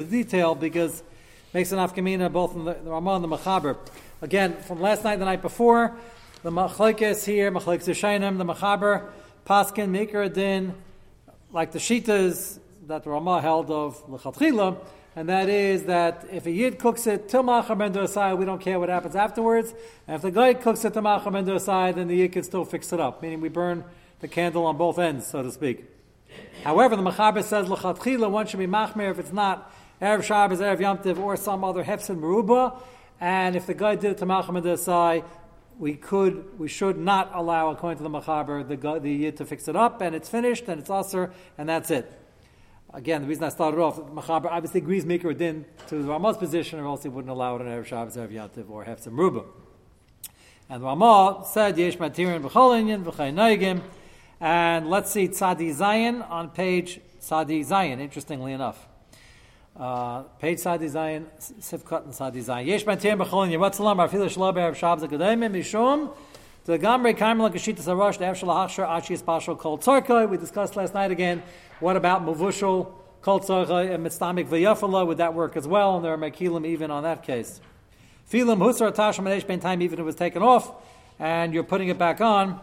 the detail because makes an afkamina both in the, Ramah and the Machaber. Again, from last night, the night before, the Machlekes here, Machlekes Shainim, the Machaber, Paskin, Mikra Din, like the Shitas that the Ramah held of Lechatchila, and that is that if a Yid cooks it till Machar Dosai, we don't care what happens afterwards. And if the guy cooks it till Machar Dosai, then the Yid can still fix it up, meaning we burn the candle on both ends, so to speak. However, the Machaber says Lechatchila, one should be Machmer if it's not Erev Shabbos, Erev Yom or some other Hefsin Meruba. And if the guy did it to Malcham Desai, we could, we should not allow, according to the Machaber, the, the Yid to fix it up, and it's finished, and it's usher, and that's it. Again, the reason I started off, Machaber obviously agrees Maker Din to the Ramah's position, or else he wouldn't allow it on Erev Shabbos, Erev Yantiv, or Hefsim Ruba. And Ramah said, Yesh Matirin B'cholinyan V'chay and let's see Tzadi Zion on page Tzadi Zion, interestingly enough. Uh, page Sadi Zayin, Sivkot and Sadi Zayin. Yesh Bantir B'cholin Yevatzalam Arfila Shalab Erev Shabbos Akademim Mishum the Gamre Karmel Kashita Sarash the Efshal Hachshar Achi Spashal Kol Tzarkai. We discussed last night again. What about Mavushal Kol Tzarkai and Mitztamik V'Yafala? Would that work as well? And there are Mekilim even on that case. Filim Husar Tashim Manesh Ben Time even it was taken off and you're putting it back on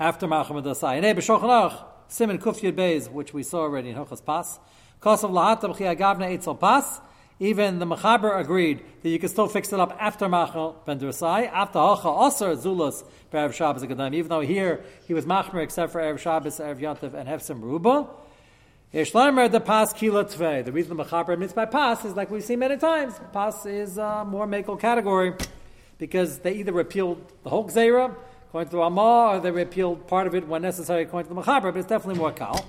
after Machamad Asai. And B'Shochanach Simon Kufyud Beis, which we saw already in Hochas Pas. Eitzel pas. Even the Mechaber agreed that you can still fix it up after Machal ben Dursai, after Hacha Aser Zulus for Erev Shabbos Agadim, even though here he was Machmer except for Erev Shabbos, Erev Yantiv, and Hefsim Ruba. Yeshleimer the pas kila tvei. The reason the Mechaber admits by pas is like we've seen many times. Pas is a more makel category because they either repealed the whole Gzeira, according to the Ramah, or they repealed part of it when necessary, according to the Mechaber, but it's definitely more kal.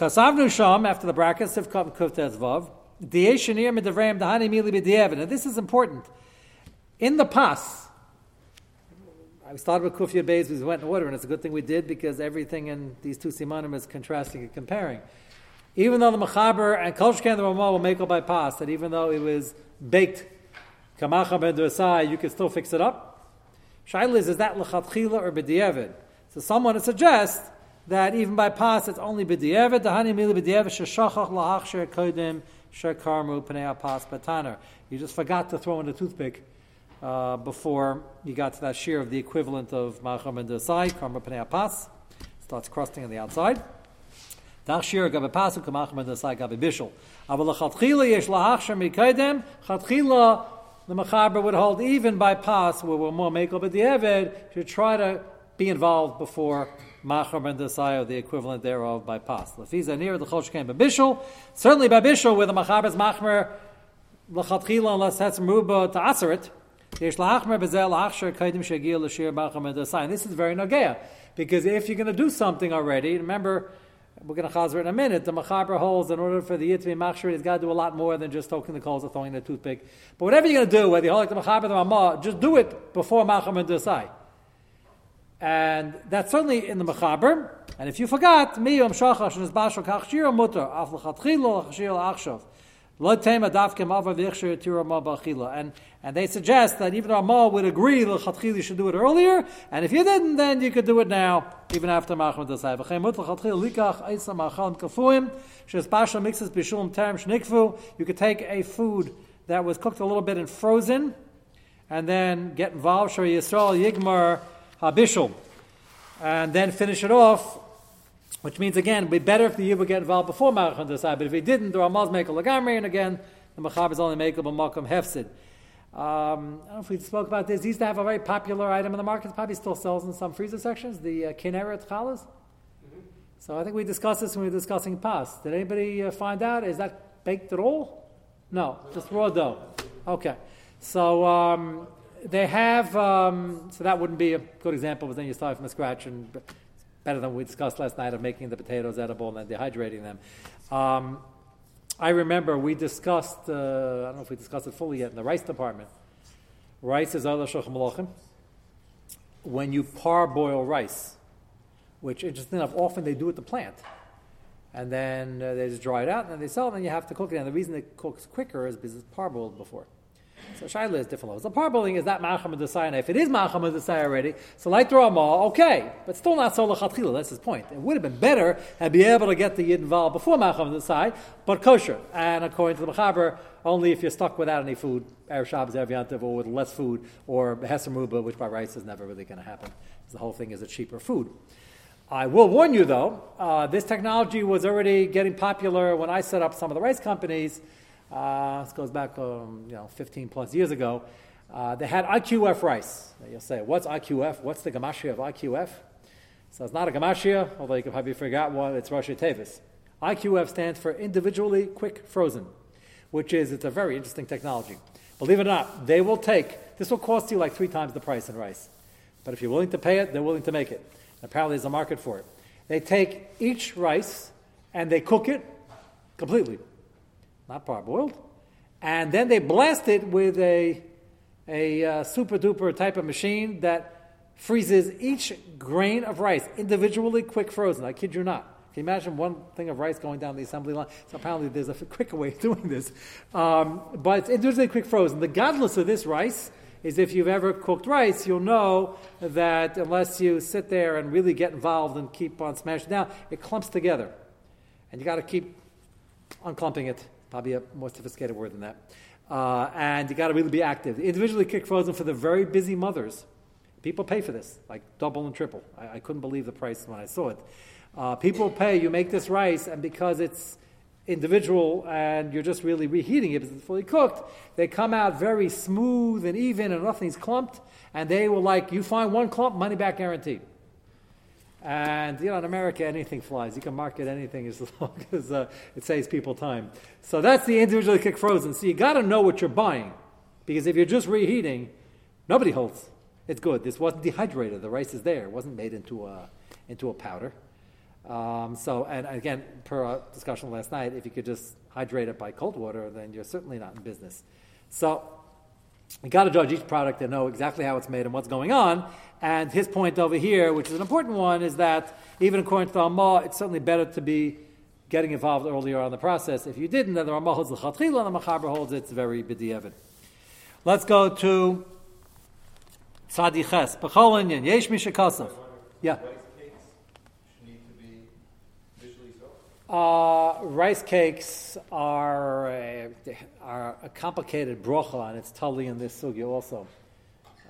Kasavnu Sham, after the brackets, Sivkot Kuftez Vav, Dieshanir Midavram Dahani Mili B'Dievin. And this is important. In the Pas, I started with Kufya Bays, we went in order, and it's a good thing we did because everything in these two simanim is contrasting and comparing. Even though the Machaber and Kolshkan the Ramah will make it by Pas, that even though it was baked Kamacha Ben you can still fix it up. Shaila is, that L'chatchila or B'Dievin? So someone suggests that even by pas it's only b'di'evet, dahani mili b'di'evet, sheshachach lahachsher kodim, shekarmu pnei pas bataner. You just forgot to throw in a toothpick uh, before you got to that shear of the equivalent of macham and side, karma pnei pas. Starts crusting on the outside. Dach shir gabe pasu kamacham and side gabe bishul. Aval lachatchila yesh lahachsher mikodem, chatchila the Machaber would hold even by pas, where we're more makel, but the Eved should try to be involved before Machar ben Desayo, the equivalent thereof by Pas. Lafiza near the Chosh came by Bishul. Certainly by Bishul, where the Machar is Machmer, Lachatchila, unless that's Ruba to Aseret. Yesh Lachmer Bezel Achsher Kaidim Shagil Lashir Machar ben Desayo. This is very Nagea. Because if you're going to do something already, remember, we're going to chazer in a minute. The machaber holds in order for the yid to be machshir, he's got to do a lot more than just toking the coals or throwing the toothpick. But whatever you're going to do, whether you hold like the machaber or the ramah, just do it before macham and desai. And that's certainly in the Mechaber. And if you forgot, miyom shachash and bashal kachshir mutter af lechatchilo lachshir achshav. And and they suggest that even Rama would agree you should do it earlier, and if you didn't, then you could do it now, even after Machmad Dasai. You could take a food that was cooked a little bit and frozen, and then get involved. Shor Yisrael Yigmar habishul, and then finish it off, which means again, it'd be better if the Yid would get involved before Marachan Desai, but if he didn't, the Ramaz make a Lagamri, and again, the Machab is only make a Makam Hefsid. Um, I don't know if we spoke about this. He used to have a very popular item in the market, probably still sells in some freezer sections, the uh, Kineret Chalas. Mm-hmm. So I think we discussed this when we were discussing pas. Did anybody uh, find out? Is that baked at all? No, just raw dough. Okay. So um, they have, um, so that wouldn't be a good example, but then you start from scratch and better than we discussed last night of making the potatoes edible and then dehydrating them. Um, I remember we discussed, uh, I don't know if we discussed it fully yet, in the rice department. Rice is other shochem When you parboil rice, which interesting enough, often they do at the plant. And then uh, they just dry it out and then they sell it and you have to cook it. And the reason it cooks quicker is because it's parboiled before. So Shaila is different levels. The parboiling is not Ma'acham Desai. If it is Ma'acham Desai already, so like the Ramah, okay, but still not so Lachatchila. That's his point. It would have been better to be able to get the Yid involved before Ma'acham Desai, but kosher. And according to the Mechaber, only if you're stuck without any food, Erev Shabbos, Erev Yantiv, or with less food, or Hesem Ruba, which by rights is never really going to happen. because The whole thing is a cheaper food. I will warn you though, uh, this technology was already getting popular when I set up some of the rice companies. Uh, this goes back, um, you know, 15 plus years ago. Uh, they had IQF rice. You'll say, what's IQF? What's the gamashia of IQF? So it's not a gamashia, although you could probably out what it's Rosh Tevis. IQF stands for individually quick frozen, which is, it's a very interesting technology. Believe it or not, they will take, this will cost you like three times the price in rice. But if you're willing to pay it, they're willing to make it. Apparently, there's a market for it. They take each rice and they cook it completely, not parboiled, and then they blast it with a, a uh, super duper type of machine that freezes each grain of rice individually, quick frozen. I kid you not. Can you imagine one thing of rice going down the assembly line? So apparently there's a quicker way of doing this. Um, but it's individually quick frozen. The godless of this rice is if you've ever cooked rice, you'll know that unless you sit there and really get involved and keep on smashing down, it clumps together. And you got to keep unclumping it. Probably a more sophisticated word than that. Uh, and you got to really be active. Individually kick frozen for the very busy mothers. People pay for this, like double and triple. I, I couldn't believe the price when I saw it. Uh, people pay, you make this rice, and because it's individual and you're just really reheating it because it's fully cooked, they come out very smooth and even and nothing's clumped. And they will like, you find one clump, money back guarantee. And you know, in America, anything flies. You can market anything as long as uh, it saves people time. So that's the individually cooked frozen. So you got to know what you're buying, because if you're just reheating, nobody holds. It's good. This wasn't dehydrated. The rice is there. It wasn't made into a into a powder. Um, so, and again, per our discussion last night, if you could just hydrate it by cold water, then you're certainly not in business. So, you got to judge each product and know exactly how it's made and what's going on. And his point over here, which is an important one, is that even according to the Ramah, it's certainly better to be getting involved earlier on the process. If you didn't, then the Ramah holds the Chatchila and the Machaber holds it's very b'di'evid. Let's go to Tzadi Ches. Yesh Mishakasav. Yeah. Uh, rice cakes are a, are a complicated brocha, and it's totally in this sugi also.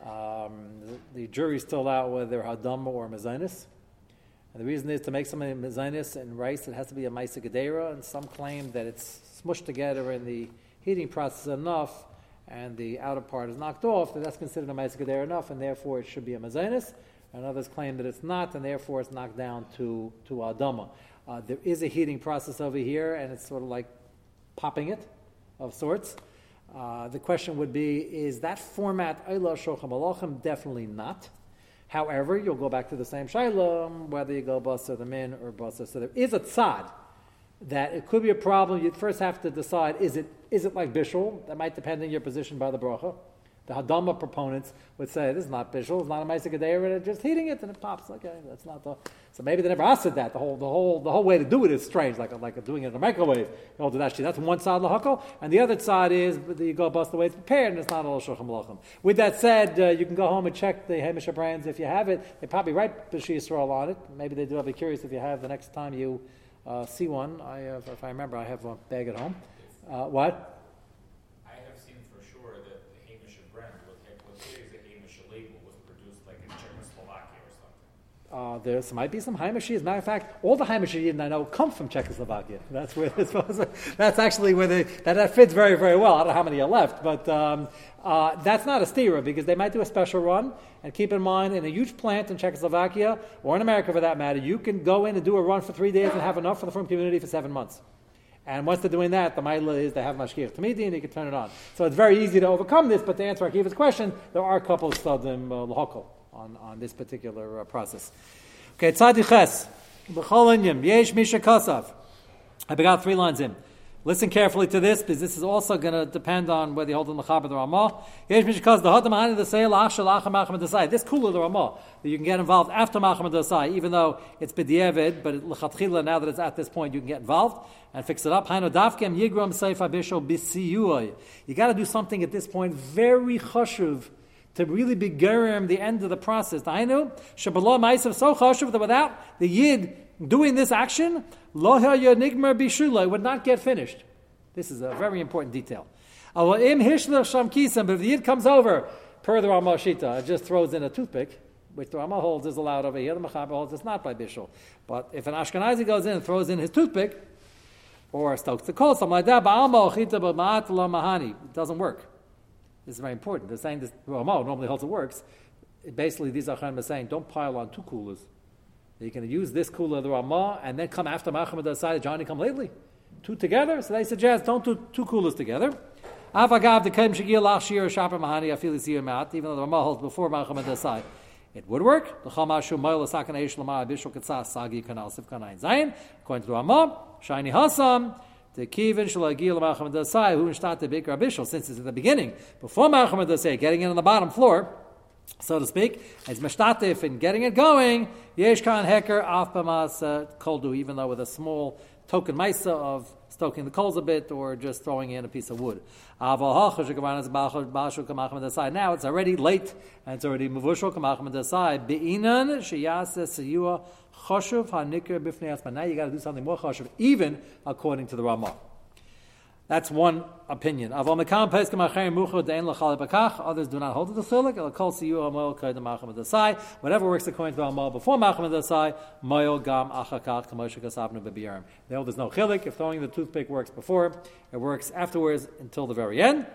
Um, the, the jury's still out whether they're hadama or mezainis. And the reason is to make something mezainis and rice, it has to be a maisa and some claim that it's smushed together in the heating process enough, and the outer part is knocked off, that that's considered a maisa enough, and therefore it should be a mezainis. And others claim that it's not, and therefore it's knocked down to, to adama. Uh, there is a heating process over here, and it's sort of like popping it of sorts. Uh, the question would be, is that format Eilah Shochem Alochem? Definitely not. However, you'll go back to the same Shalom, whether you go Basa the Min or Basa. So there is a tzad that it could be a problem. You first have to decide, is it, is it like Bishul? That might depend on your position by the bracha. The Hadama proponents would say, this is not Bishul, it's not a Maisa Gedera, just heating it and it pops. Okay, that's not the... So maybe they never asked that. The whole, the whole, the whole way to do it is strange, like, like doing it in a microwave. You do that That's one side of the and the other side is you go bust the way it's prepared, and it's not all shulchan malachim. With that said, uh, you can go home and check the Hamish brands if you have it. They probably write B'shi Yisrael on it. Maybe they do. I'll be curious if you have the next time you uh, see one. I have, if I remember, I have a bag at home. Uh, what? Uh, there might be some Haimashi. As a matter of fact, all the Haimashi I know come from Czechoslovakia. That's where this was. That's actually where they, that, that fits very, very well. I don't know how many are left, but um, uh, that's not a stira because they might do a special run. And keep in mind, in a huge plant in Czechoslovakia or in America for that matter, you can go in and do a run for three days and have enough for the firm community for seven months. And once they're doing that, the Maila is they have Mashkiach Tamidi and you can turn it on. So it's very easy to overcome this, but to answer Akiva's question, there are a couple of Sadim uh, Lahokal on, on this particular uh, process. Okay, Tzadi Ches. B'chol. Yesh Misha Kosav. I got three lines in. Listen carefully to this because this is also going to depend on whether you hold the Mechaber the Ramah. Because the Hadamahani the Seil Achshel Acham Acham Desai. This cooler the Ramah that you can get involved after Macham Desai, even though it's B'diavad, but L'chatchila now that it's at this point you can get involved and fix it up. Haino Dafkem Yigram Seifa Bishol Bisiyuoy. You got to do something at this point very chashuv to really be gerim the end of the process. I know Shabbalah Ma'asav so chashuv that without the Yid doing this action, Loha Yonigmer Bishula would not get finished. This is a very important detail. But if the Yid comes over, per the Ramah Shita, it just throws in a toothpick, which the Ramah holds is allowed over here, the Machaber holds it's not by Bishul. But if an Ashkenazi goes in and throws in his toothpick, or stokes the coal, something like that, it doesn't work. This is very important. They're saying this, Ramah normally holds it works. Basically, these Achim are saying, don't pile on two coolers. You can use this cooler, the Ramah, and then come after Machamad decided Johnny come lately. Two together. So they suggest don't do two coolers together. Even though the Ramah holds before Machamad decided. It would work. The. According to the Ramah, Shiny Hasam. Since it's at the beginning before ma'achamad dasai getting in on the bottom floor so to speak, as meshtatif in getting it going, yesh kan heker af b'mas uh, koldu, even though with a small token maisa of stoking the coals a bit or just throwing in a piece of wood. Now it's already late and it's already mavushal kamacham desai. Be'inan sheyase siyua choshuv hanikir b'fnei Now you got to do something more choshuv, even according to the Ramah. That's one opinion. Others do not hold to the chilik. Whatever works according to Amal before Macham Dasai, Moil Gam Achakach Kamosha Bebiyarim. There's no chilik. If throwing the toothpick works before, it works afterwards until the very end.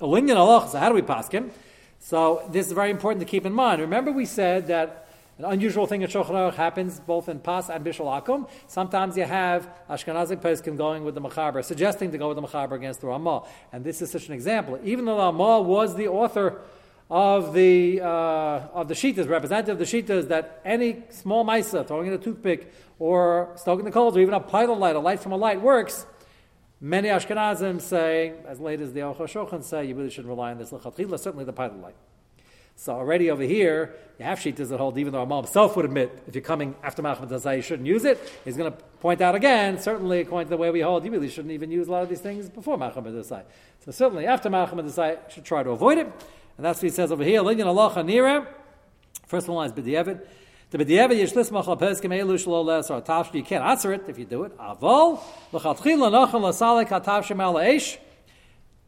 Linyan Allah. So how do we pass him? So this is very important to keep in mind. Remember, we said that an unusual thing in Shulchan Aruch happens both in Pas and Bishul Akum. Sometimes you have Ashkenazic Peskim going with the Machaber, suggesting to go with the Machaber against the Ramah. And this is such an example. Even though the Ramah was the author of the, uh, of the Shitas, representative of the Shitas, that any small Maisa, throwing in a toothpick, or stoking the coals, or even a pilot light, a light from a light works, Many Ashkenazim say, as late as the Aruch HaShulchan say, you really shouldn't rely on this lechatchila, certainly the pilot light. So already over here, you have doesn't hold, even though Amal himself would admit, if you're coming after Machmat Tazai, you shouldn't use it. He's going to point out again, certainly according to the way we hold, you really shouldn't even use a lot of these things before Machmat Tazai. So certainly after Machmat Tazai, should try to avoid it. And that's what he says over here, Linyan Allah Nira. First one is B'di'evid. The b'di'evid yishlis machal peskim elu shlo les or tafsh. You can't answer it if you do it. Avol l'chatchil l'nachal l'salik hatavshim al eish.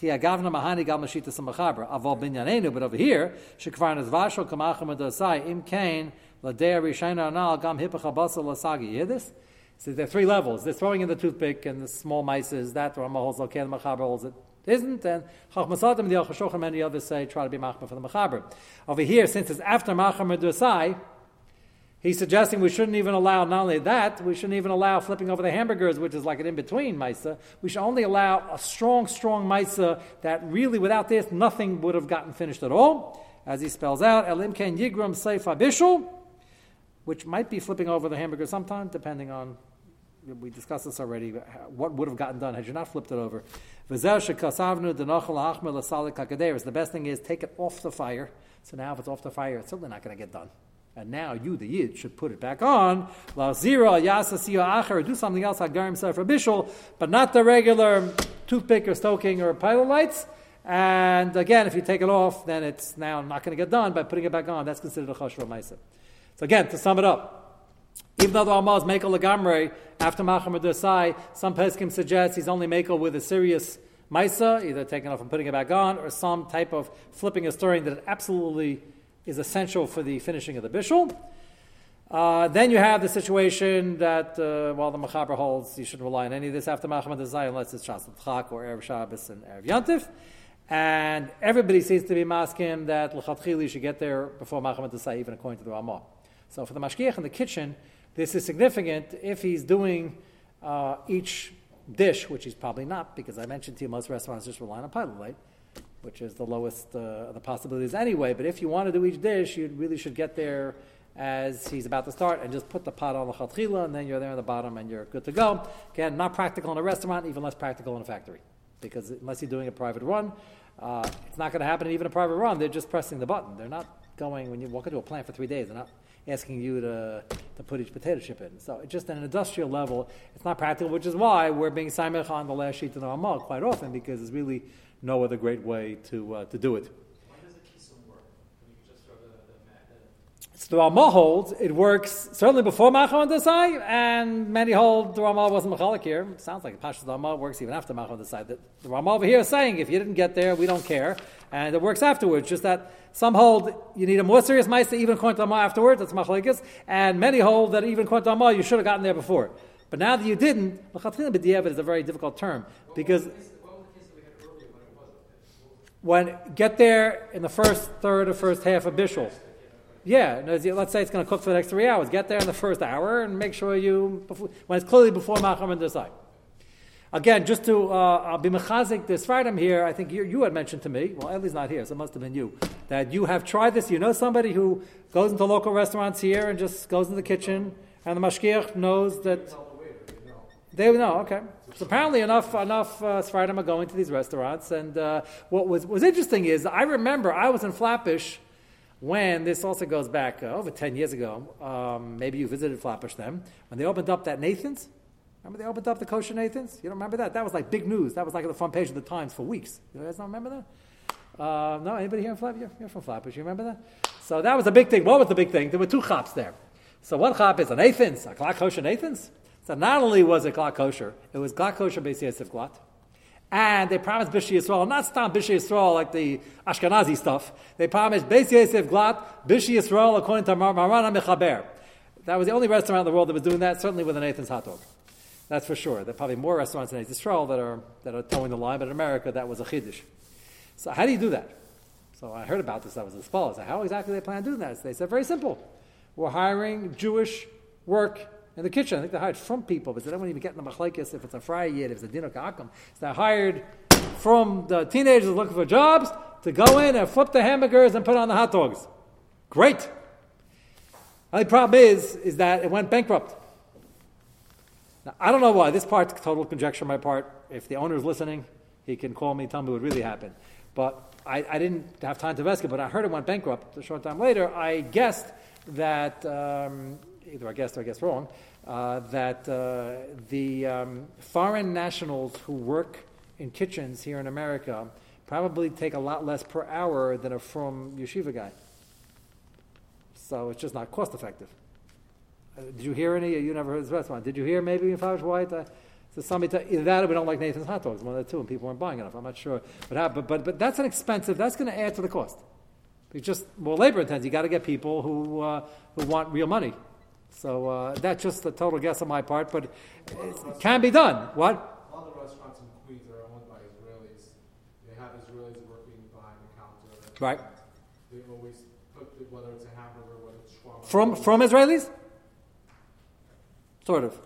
Chiagavna mahani gal mashita samachaber aval binyanenu. But over here, shekvar nezvashol kamacham adosai im kain ladea rishayna anal gam hipachabasa lasagi. You hear this? So there are three levels. They're throwing in the toothpick and the small mice is that Rama holds okay, the machaber holds it isn't, and Chachmasadim the Al many others say try to be machmer for the machaber. Over here, since it's after machamer dosai, He's suggesting we shouldn't even allow, not only that, we shouldn't even allow flipping over the hamburgers, which is like an in between Misa. We should only allow a strong, strong Misa that really, without this, nothing would have gotten finished at all. As he spells out, Elim Ken Yigrum Seifa Bishul, which might be flipping over the hamburger sometime, depending on, we discussed this already, what would have gotten done had you not flipped it over. The best thing is take it off the fire. So now if it's off the fire, it's certainly not going to get done. And now you, the Yid, should put it back on. La zira yasa acher, do something else, hagar himself for bishul, but not the regular toothpick or stoking or pilot lights. And again, if you take it off, then it's now not going to get done. By putting it back on, that's considered a chashra ma'isa. So again, to sum it up, even though the Amal is mekel legamre after Machamad Dosai, some peskim suggest he's only mekel with a serious ma'isa, either taking off and putting it back on, or some type of flipping or stirring that it absolutely is essential for the finishing of the bishul. Uh, then you have the situation that uh, while the Machaber holds, you shouldn't rely on any of this after Machamad Zay unless it's Shas Chak or Erev Shabbos and Erev Yantif. And everybody seems to be masking that l'chatchili should get there before Machamat Desai, even according to the Ramah. So for the mashgiach in the kitchen, this is significant if he's doing uh, each dish, which he's probably not, because I mentioned to you most restaurants just rely on a pilot light, which is the lowest uh, of the possibilities anyway. But if you want to do each dish, you really should get there as he's about to start and just put the pot on the chatchila, and then you're there on the bottom and you're good to go. Again, not practical in a restaurant, even less practical in a factory because unless you're doing a private run, uh, it's not going to happen even a private run. They're just pressing the button. They're not going when you walk into a plant for three days. They're not asking you to, to put each potato chip in. So it's just an industrial level, it's not practical, which is why we're being simech on the last sheet of the Ramah quite often because it's really no other great way to, uh, to do it. So the Ramah holds it works certainly before Machon Desai, and many hold the Ramah wasn't Machalik here. It sounds like Pashas Ramah works even after Machon Desai. The, the Ramah over here is saying if you didn't get there, we don't care, and it works afterwards. Just that some hold you need a more serious Maisa even according to Ramah afterwards. That's Machalikis, and many hold that even according to Ramah you should have gotten there before. But now that you didn't, L'chatchila b'diavad is a very difficult term because when get there in the first third or first half of Bishul. Yeah, let's say it's going to cook for the next three hours. Get there in the first hour and make sure you, when it's clearly before Macham and Desai. Again, just to uh, be mechazik this Friday here, I think you, you, had mentioned to me, well, Ellie's not here, so it must have been you, that you have tried this. You know somebody who goes into local restaurants here and just goes in the kitchen, and the mashgiach knows that. They know, okay. So apparently enough enough uh, Sfardim are going to these restaurants, and uh, what was was interesting is I remember I was in Flatbush when this also goes back uh, over 10 years ago, um, maybe you visited Flatbush then, when they opened up that Nathan's. Remember they opened up the kosher Nathan's? You don't remember that? That was like big news. That was like on the front page of the Times for weeks. You guys don't remember that? Uh, no, anybody here in Flatbush? You're, you're, from Flatbush. You remember that? So that was a big thing. What was the big thing? There were two chops there. So one chop is a Nathan's, a kosher Nathan's. So not only was it Glatt kosher, it was Glatt kosher Beis Yosef Glat. And they promised Bishri Yisrael, not Stam Bishri Yisrael like the Ashkenazi stuff. They promised Beis Yosef Glat, Bishri Yisrael according to Marana Mechaber. That was the only restaurant in the world that was doing that, certainly with a Nathan's hot dog. That's for sure. There are probably more restaurants in Israel that are, that are towing the line, but in America that was a chiddush. So how do you do that? So I heard about this, I was as follows. How exactly they plan to do that? So they said, very simple. We're hiring Jewish work in the kitchen. I think they hired from people, but they don't even get in the machlekes if it's a Friday yet, if it's a dinner ka'akum. So they hired from the teenagers looking for jobs to go in and flip the hamburgers and put on the hot dogs. Great. Only problem is, is that it went bankrupt. Now, I don't know why. This part's total conjecture on my part. If the owner is listening, he can call me, tell me what really happened. But I, I didn't have time to investigate, but I heard it went bankrupt a short time later. I guessed that um, either I guessed or I guessed wrong, uh, that uh, the um, foreign nationals who work in kitchens here in America probably take a lot less per hour than a from yeshiva guy. So it's just not cost effective. Uh, did you hear any? You never heard this restaurant. Did you hear maybe in Favish White? Uh, so somebody t- either that or we don't like Nathan's hot dogs. One of the two, and people weren't buying enough. I'm not sure. But but but, but that's an expensive. That's going to add to the cost. It's just more labor intensive. You got to get people who uh, who want real money. So uh, that's just a total guess on my part, but it can be done. What? All the restaurants in Queens are owned by Israelis. They have Israelis working behind the counter. Right. They always put the, whether it's a hamburger, whether it's shawarma. From from Israelis? Sort of.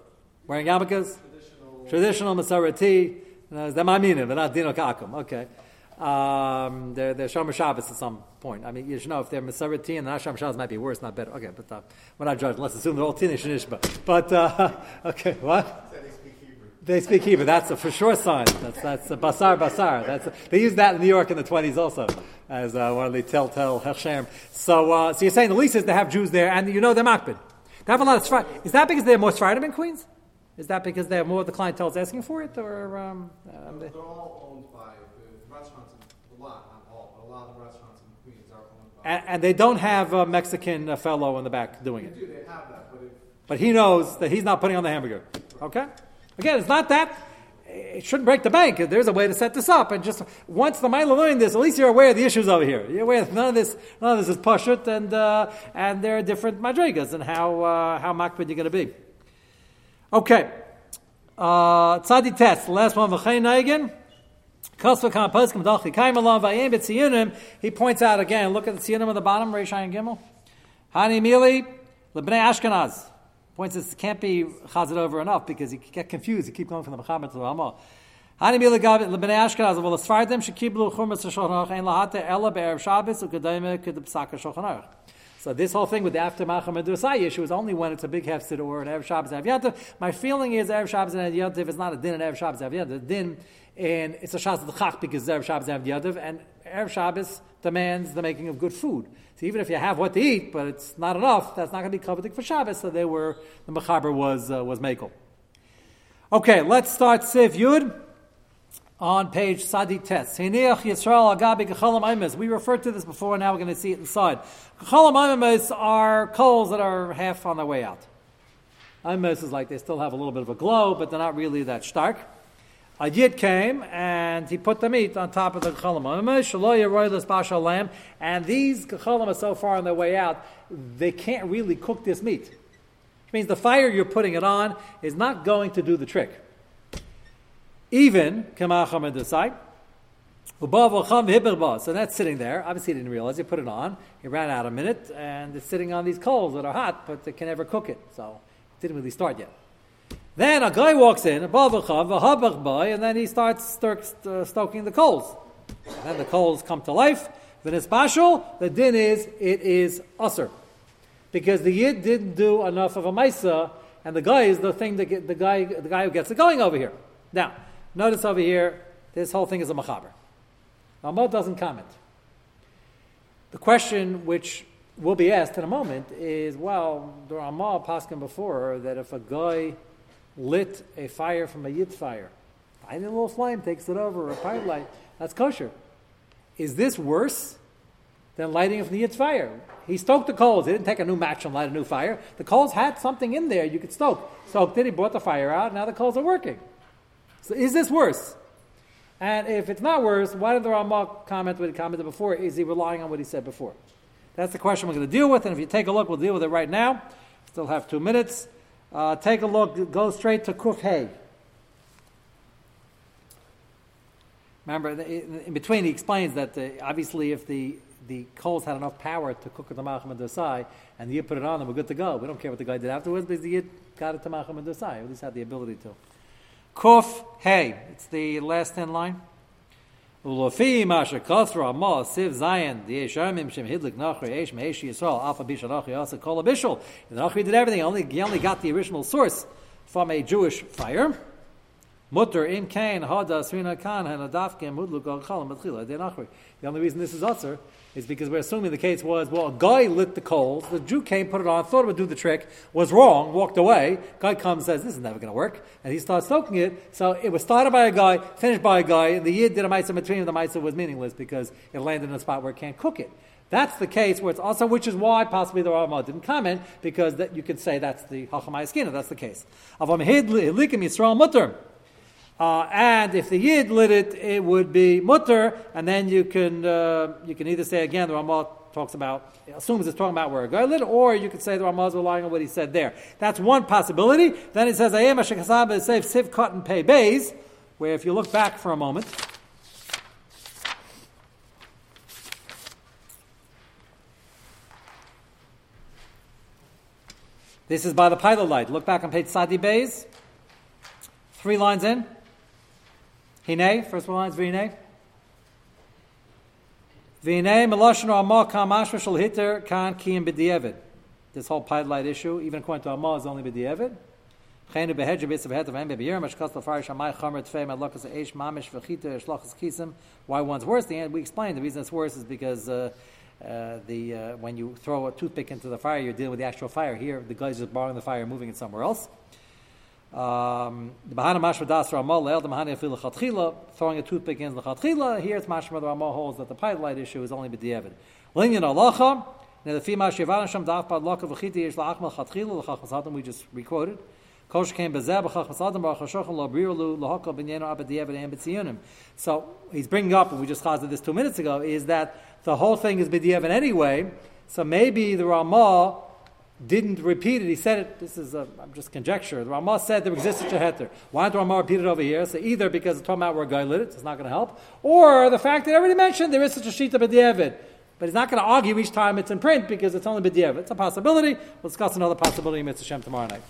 Wearing yarmulkes? Traditional. Traditional Masorati. Uh, they're Maminim, they're not Dino Kakum. Okay. Um, they're, they're Shomer Shabbos at some point. I mean, you should know if they're Masorati and the Shomer Shabbos might be worse, not better. Okay, but uh, we're not judging. Let's assume they're all Tinish and. But, uh, okay, what? They speak Hebrew. They speak Hebrew. That's a for sure sign. That's that's a basar basar. That's a, they used that in New York in the twenties also as uh, one of the telltale Hashem. So uh, so you're saying the least is they have Jews there, and you know they're makbid. They have a lot of Is that because they're more Sfardim in Queens? Is that because they have more of the clientele is asking for it, or um, um, They're all owned by the restaurants, in, a lot, not all, but a lot of the restaurants in Queens are owned by. And, and they don't have a Mexican uh, fellow in the back doing it? do, that, but he knows that he's not putting on the hamburger. Okay? Again, it's not that. It shouldn't break the bank. There's a way to set this up. And just once the Mila learned this, at least you're aware of the issues over here. You're aware that none of this, none of this is pashut, and uh, and there are different madrigas and how uh, how makbid you're going to be. Okay, uh, tzadi test. Last one, again. He points out again, look at the tziyunim on the bottom, Reish Ayin Gimel. Hani Mili, Lebnei Ashkenaz. Points this can't be chazed over enough because you get confused. You keep going from the Mechaber to the Ramah. Hani Mili Lebnei Ashkenaz, well, the shekiblu churmas shulchan ein lahate ela be'erev Shabbos u'kedayme kedepsaka shulchan aruch. So this whole thing with the after Machem Medusai issue is only when it's a big hefsid or an Erev Shabbos Avyanta. My feeling is Erev Shabbos and if it's not a din and Erev Shabbos Avyanta, the din and it's a Shas of the Chach because Erev Shabbos Avyanta, and Erev Shabbos demands the making of good food. So even if you have what to eat, but it's not enough, that's not going to be covered for Shabbos. So they were the Mechaber was uh, was Makel. Okay, let's start Siv Yud on page Sadi Tes. We referred to this before, and now we're going to see it inside. Gechalam Aimes are coals that are half on their way out. Aimes is like they still have a little bit of a glow, but they're not really that stark. A Yid came and he put the meat on top of the Gechalam Aimes, and these Gechalam are so far on their way out, they can't really cook this meat. Which means the fire you're putting it on is not going to do the trick. Even Kamacham and Desai. So that's sitting there. Obviously, he didn't realize. He put it on. He ran out a minute, and it's sitting on these coals that are hot, but they can never cook it. So it didn't really start yet. Then a guy walks in, a Babachav, a boy, and then he starts uh, stoking the coals. And then the coals come to life. Then it's bashul. The din is it is usr, because the yid didn't do enough of a maisa, and the guy is the thing that get, the guy the guy who gets it going over here. Now Notice over here, this whole thing is a machaber. Ramah doesn't comment. The question which will be asked in a moment is, well, the Ramah paskin before that if a guy lit a fire from a yit fire, lighting a little flame, takes it over, a pipe light, that's kosher. Is this worse than lighting from the yit's fire? He stoked the coals. He didn't take a new match and light a new fire. The coals had something in there you could stoke. Stoked it, he brought the fire out, now the coals are working. So is this worse? And if it's not worse, why did the Ramah comment what he commented before? Is he relying on what he said before? That's the question we're going to deal with, and if you take a look, we'll deal with it right now. Still have two minutes. Uh, take a look, go straight to Kuf Hay. Remember, in between, he explains that the, obviously, if the, the coals had enough power to cook the Malcham and Dosai, and the Yid put it on, then we're good to go. We don't care what the guy did afterwards, because the Yid got it to Malcham and Dosai, at least had the ability to. Kuf Hey. It's the last ten line. Ulofi Masha Kothra Ma Siv Zion the Yeshamim Shem Hidlik Nachri Eish Meish Yisrael Alpha Bisha Nachri Asa Kol did everything. Only he only got the original source from a Jewish fire. Mutter in Kain Hada Srina Khan Hanadafkim Mudluk Al Chalam Batchila De Nachri. The only reason this is Utzer is because we're assuming the case was, well, a guy lit the coals, the Jew came, put it on, thought it would do the trick, was wrong, walked away. Guy comes, says, this is never going to work, and he starts stoking it. So it was started by a guy, finished by a guy, and the Yid did a mitzvah between the mitzvah was meaningless because it landed in a spot where it can't cook it. That's the case where it's also, which is why possibly the Ramah didn't comment, because that you could say that's the Hachamai that's the case. Avam Hidlikim Yisrael Mutter. Uh, and if the yid lit it, it would be mutter, and then you can uh, you can either say again the Ramah talks about assumes it's talking about where a guy lit, or you could say the Ramah is relying on what he said there. That's one possibility. Then it says I ayem ashekasab is safe siv and pay bays, where if you look back for a moment. This is by the pilot light. Look back on page Sadi Bays. Three lines in. Hine, first one is Vine. Vine, Meloshon Ramah Kamashma Shal Hitter Kan Kiyim B'Dievid. This whole pied issue, even according to Amah, is only B'Dievid. Chenu behedja bits of het of em bebiyer mash kastel shamai chamer tfei madlakas eish mamish v'chita shlachas kisim. Why one's worse? The we explained the reason it's worse is because uh, uh, the uh, when you throw a toothpick into the fire, you're dealing with the actual fire. Here, the guy's just borrowing the fire, and moving it somewhere else. Um, the Bahana Mashma Das Ramah the Mahana Afil Chatchila throwing a toothpick in the Chatchila. Here it's Mashma Ramah holds that the pilot light issue is only b'diavad. Linyan Alacha. Now the Fima Shivan Sham Daf Bad Laka V'chiti Yesh La'achmal Chatchila L'chachmas Adam we just recorded. Kosh came bezeh b'chachmas Adam Baruch Lo Birilu L'hokal B'nyeno Abadiavad and B'tziyunim. So he's bringing up, and we just caused this two minutes ago, is that the whole thing is b'diavad anyway. So maybe the Ramah didn't repeat it. He said it. This is a, I'm just conjecture. The Ramah said there exists such a heter. Why the Ramah repeat it over here? So either because it's talking about where guy lit it, it's not going to help, or the fact that I already mentioned there is such a sheet of B'di'evid. But he's not going to argue each time it's in print because it's only B'di'evid. It's a possibility. We'll discuss another possibility in Mitzvah Shem tomorrow night.